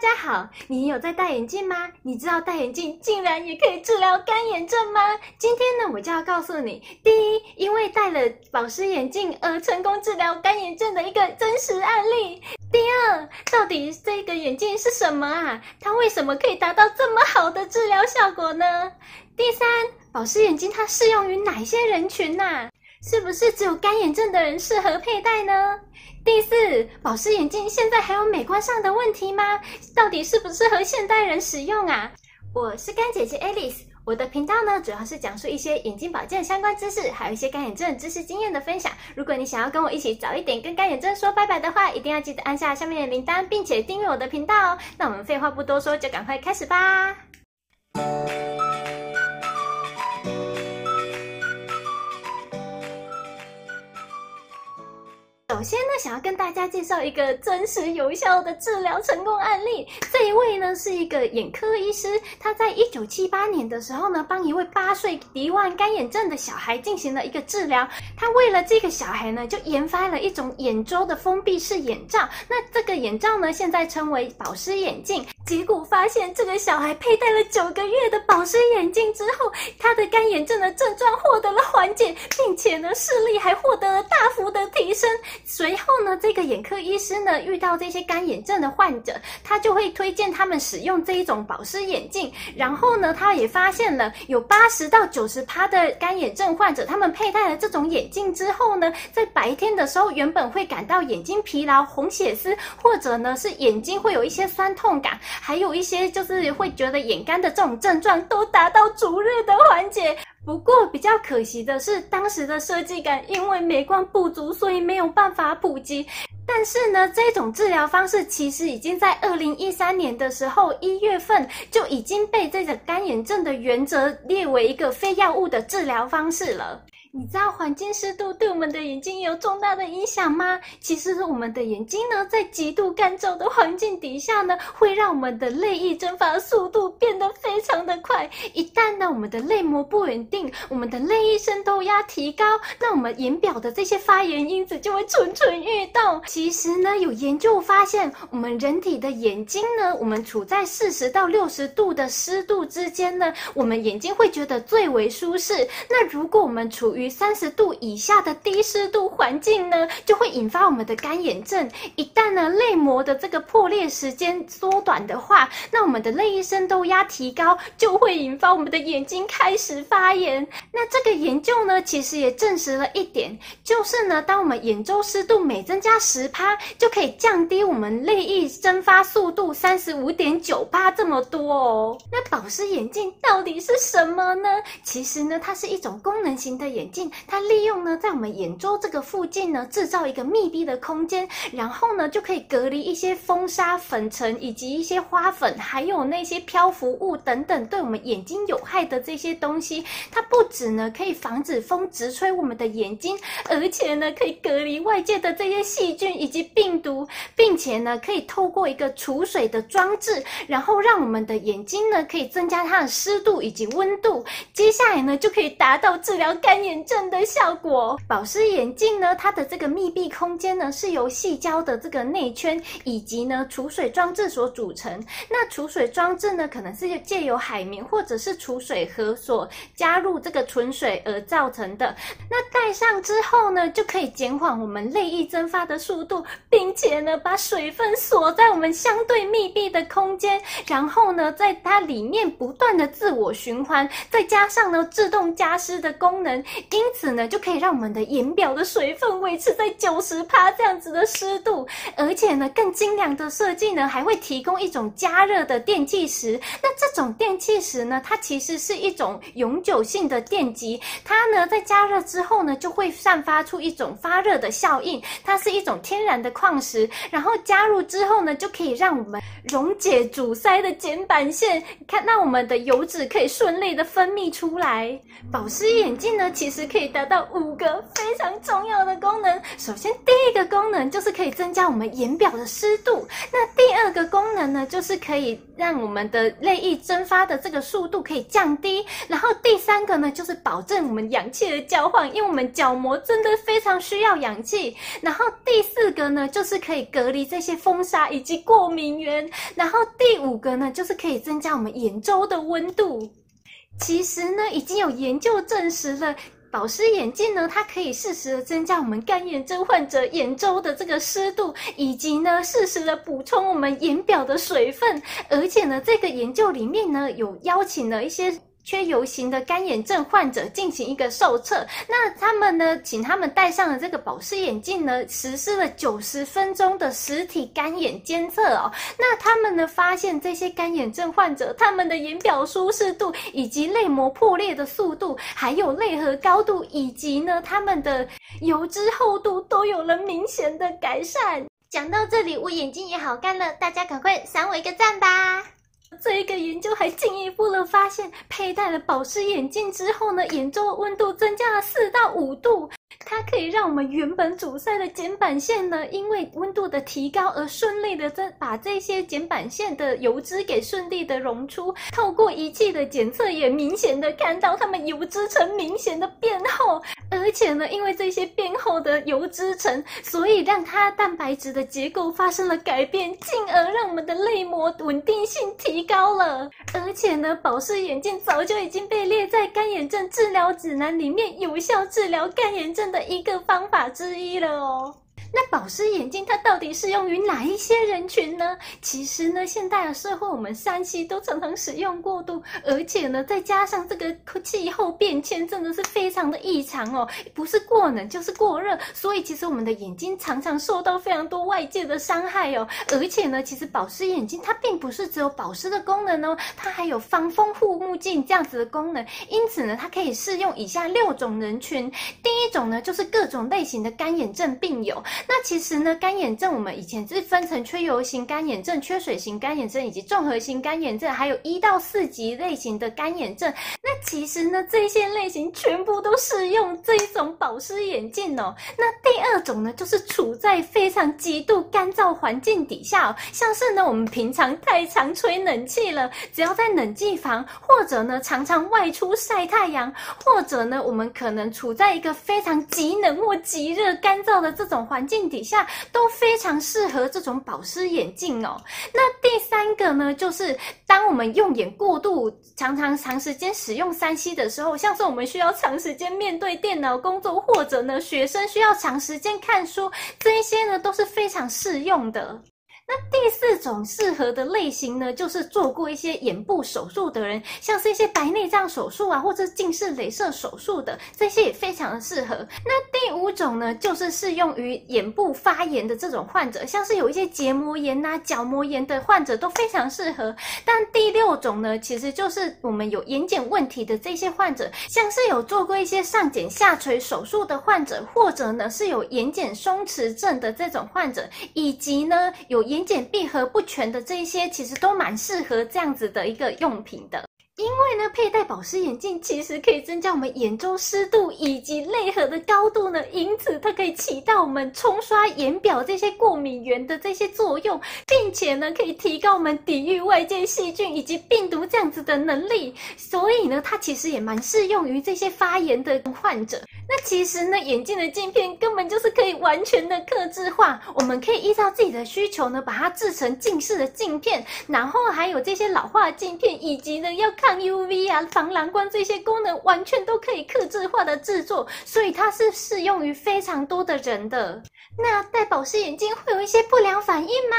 大家好，你有在戴眼镜吗？你知道戴眼镜竟然也可以治疗干眼症吗？今天呢，我就要告诉你，第一，因为戴了保湿眼镜而成功治疗干眼症的一个真实案例；第二，到底这个眼镜是什么啊？它为什么可以达到这么好的治疗效果呢？第三，保湿眼镜它适用于哪些人群呐、是不是只有干眼症的人适合佩戴呢？第四，保湿眼镜现在还有美观上的问题吗？到底适不适合现代人使用啊？我是干姐姐 Alice，我的频道呢主要是讲述一些眼睛保健相关知识，还有一些干眼症知识经验的分享。如果你想要跟我一起早一点跟干眼症说拜拜的话，一定要记得按下下面的铃铛，并且订阅我的频道哦。那我们废话不多说，就赶快开始吧。首先呢，想要跟大家介绍一个真实有效的治疗成功案例。这一位呢是一个眼科医师，他在一九七八年的时候呢，帮一位八岁罹患干眼症的小孩进行了一个治疗。他为了这个小孩呢，就研发了一种眼周的封闭式眼罩。那这个眼罩呢，现在称为保湿眼镜。结果发现，这个小孩佩戴了九个月的保湿眼镜之后，他的干眼症的症状获得了缓解，并且呢，视力还获得了大幅的提升。随后呢，这个眼科医师呢，遇到这些干眼症的患者，他就会推荐他们使用这一种保湿眼镜。然后呢，他也发现了有八十到九十趴的干眼症患者，他们佩戴了这种眼镜之后呢，在白天的时候原本会感到眼睛疲劳、红血丝，或者呢是眼睛会有一些酸痛感，还有一些就是会觉得眼干的这种症状，都达到逐日的缓解。不过比较可惜的是，当时的设计感因为美观不足，所以没有办法普及。但是呢，这种治疗方式其实已经在二零一三年的时候一月份就已经被这个干眼症的原则列为一个非药物的治疗方式了。你知道环境湿度对我们的眼睛有重大的影响吗？其实我们的眼睛呢，在极度干燥的环境底下呢，会让我们的泪液蒸发速度变得非常的快。一旦呢，我们的泪膜不稳定，我们的泪液渗透压提高，那我们眼表的这些发炎因子就会蠢蠢欲动。其实呢，有研究发现，我们人体的眼睛呢，我们处在四十到六十度的湿度之间呢，我们眼睛会觉得最为舒适。那如果我们处于于三十度以下的低湿度环境呢，就会引发我们的干眼症。一旦呢，泪膜的这个破裂时间缩短的话，那我们的泪液渗透压提高，就会引发我们的眼睛开始发炎。那这个研究呢，其实也证实了一点，就是呢，当我们眼周湿度每增加十趴，就可以降低我们泪液蒸发速度三十五点九趴这么多哦。那保湿眼镜到底是什么呢？其实呢，它是一种功能型的眼镜。它利用呢，在我们眼周这个附近呢，制造一个密闭的空间，然后呢，就可以隔离一些风沙、粉尘以及一些花粉，还有那些漂浮物等等，对我们眼睛有害的这些东西。它不止呢，可以防止风直吹我们的眼睛，而且呢，可以隔离外界的这些细菌以及病，且呢，可以透过一个储水的装置，然后让我们的眼睛呢，可以增加它的湿度以及温度。接下来呢，就可以达到治疗干眼症的效果。保湿眼镜呢，它的这个密闭空间呢，是由细胶的这个内圈以及呢储水装置所组成。那储水装置呢，可能是借由海绵或者是储水盒所加入这个纯水而造成的。那戴上之后呢，就可以减缓我们泪液蒸发的速度，并且呢，把水分锁在我们相对密闭的空间，然后呢，在它里面不断的自我循环，再加上呢自动加湿的功能。因此呢，就可以让我们的眼表的水分维持在九十趴这样子的湿度，而且呢，更精良的设计呢，还会提供一种加热的电气石。那这种电气石呢，它其实是一种永久性的电极，它呢在加热之后呢，就会散发出一种发热的效应。它是一种天然的矿石，然后加入之后呢，就可以让我们溶解阻塞的睑板腺，看让我们的油脂可以顺利的分泌出来。保湿眼镜呢，其实。可以达到五个非常重要的功能。首先，第一个功能就是可以增加我们眼表的湿度。那第二个功能呢，就是可以让我们的泪液蒸发的这个速度可以降低。然后第三个呢，就是保证我们氧气的交换，因为我们角膜真的非常需要氧气。然后第四个呢，就是可以隔离这些风沙以及过敏源。然后第五个呢，就是可以增加我们眼周的温度。其实呢，已经有研究证实了，保湿眼镜呢，它可以适时的增加我们干眼症患者眼周的这个湿度，以及呢，适时的补充我们眼表的水分。而且呢，这个研究里面呢，有邀请了一些。缺油型的干眼症患者进行一个受测，那他们呢，请他们戴上了这个保湿眼镜呢，实施了九十分钟的实体干眼监测哦。那他们呢，发现这些干眼症患者，他们的眼表舒适度，以及泪膜破裂的速度，还有泪核高度，以及呢，他们的油脂厚度都有了明显的改善。讲到这里，我眼睛也好干了，大家赶快赏我一个赞吧！这一个研究还进一步的发现，佩戴了保湿眼镜之后呢，眼周温度增加了四到五度。它可以让我们原本阻塞的瞼板腺呢，因为温度的提高而顺利的这把这些瞼板腺的油脂给顺利的溶出。透过仪器的检测，也明显的看到它们油脂层明显的变厚，而且呢，因为这些变厚的油脂层，所以让它蛋白质的结构发生了改变，进而让我们的泪膜稳定性提高了。而且呢，保湿眼镜早就已经被列在干眼症治疗指南里面，有效治疗干眼症的。一个方法之一了哦。那保湿眼镜它到底适用于哪一些人群呢？其实呢，现代的社会我们 3C 都常常使用过度，而且呢，再加上这个气候变迁真的是非常的异常哦，不是过冷就是过热，所以其实我们的眼睛常常受到非常多外界的伤害哦。而且呢，其实保湿眼镜它并不是只有保湿的功能哦，它还有防风护目镜这样子的功能。因此呢，它可以适用以下六种人群。第一种呢，就是各种类型的干眼症病友。那其实呢，干眼症我们以前是分成缺油型干眼症、缺水型干眼症以及综合型干眼症，还有一到四级类型的干眼症。那其实呢，这些类型全部都适用这一种保湿眼镜哦。那第二种呢，就是处在非常极度干燥环境底下哦，像是呢，我们平常太常吹冷气了，只要在冷气房，或者呢，常常外出晒太阳，或者呢，我们可能处在一个非常极冷或极热、干燥的这种环境。镜底下都非常适合这种保湿眼镜哦。那第三个呢，就是当我们用眼过度，常常长时间使用三 C 的时候，像是我们需要长时间面对电脑工作，或者呢，学生需要长时间看书，这一些呢都是非常适用的。那第四种适合的类型呢，就是做过一些眼部手术的人，像是一些白内障手术啊，或者近视雷射手术的，这些也非常的适合。那第五种呢，就是适用于眼部发炎的这种患者，像是有一些结膜炎呐、角膜炎的患者都非常适合。但第六种呢，其实就是我们有眼睑问题的这些患者，像是有做过一些上睑下垂手术的患者，或者呢是有眼睑松弛症的这种患者，以及呢有眼。眼睑闭合不全的这一些，其实都蛮适合这样子的一个用品的。因为呢，佩戴保湿眼镜其实可以增加我们眼周湿度以及泪核的高度呢，因此它可以起到我们冲刷眼表这些过敏源的这些作用，并且呢，可以提高我们抵御外界细菌以及病毒这样子的能力。所以呢，它其实也蛮适用于这些发炎的患者。那其实呢，眼镜的镜片根本就是可以完全的克制化，我们可以依照自己的需求呢，把它制成近视的镜片，然后还有这些老化镜片，以及呢要看 UV 啊、防蓝光这些功能，完全都可以克制化的制作，所以它是适用于非常多的人的。那戴保湿眼镜会有一些不良反应吗？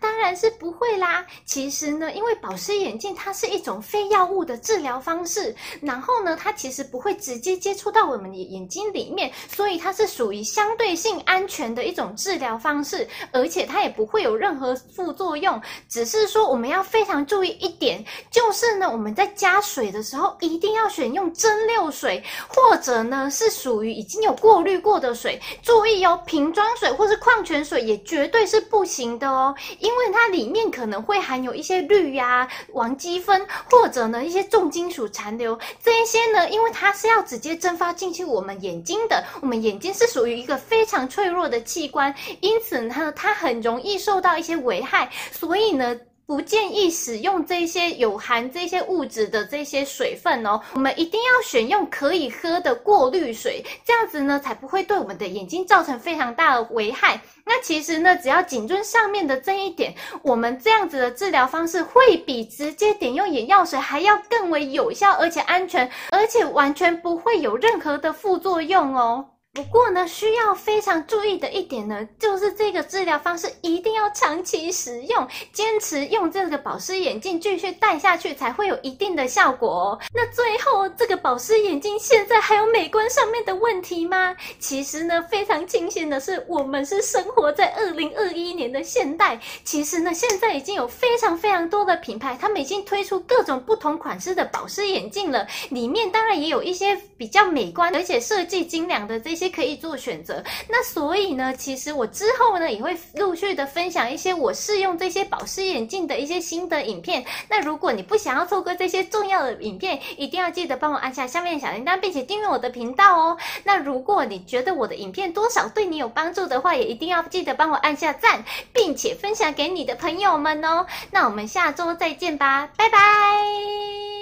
当是不会啦。其实呢，因为保湿眼镜它是一种非药物的治疗方式，然后呢，它其实不会直接接触到我们的眼睛里面，所以它是属于相对性安全的一种治疗方式，而且它也不会有任何副作用。只是说我们要非常注意一点，就是呢，我们在加水的时候，一定要选用蒸馏水，或者呢是属于已经有过滤过的水。注意哦，瓶装水或是矿泉水也绝对是不行的哦，因为它它里面可能会含有一些氯呀、王基酚，或者呢一些重金属残留。这一些呢，因为它是要直接蒸发进去我们眼睛的，我们眼睛是属于一个非常脆弱的器官，因此呢，它很容易受到一些危害，所以呢。不建议使用这些有含这些物质的这些水分哦，我们一定要选用可以喝的过滤水，这样子呢才不会对我们的眼睛造成非常大的危害。那其实呢，只要谨遵上面的这一点，我们这样子的治疗方式会比直接点用眼药水还要更为有效，而且安全，而且完全不会有任何的副作用哦。不过呢，需要非常注意的一点呢，就是这个治疗方式一定要长期使用，坚持用这个保湿眼镜继续戴下去，才会有一定的效果哦。那最后，这个保湿眼镜现在还有美观上面的问题吗？其实呢，非常庆幸的是，我们是生活在二零二一年的现代。其实呢，现在已经有非常非常多的品牌，他们已经推出各种不同款式的保湿眼镜了。里面当然也有一些比较美观，而且设计精良的这些些。可以做选择，那所以呢，其实我之后呢也会陆续的分享一些我试用这些保湿眼镜的一些新的影片。那如果你不想要错过这些重要的影片，一定要记得帮我按下下面的小铃铛，并且订阅我的频道哦。那如果你觉得我的影片多少对你有帮助的话，也一定要记得帮我按下赞，并且分享给你的朋友们哦。那我们下周再见吧，拜拜。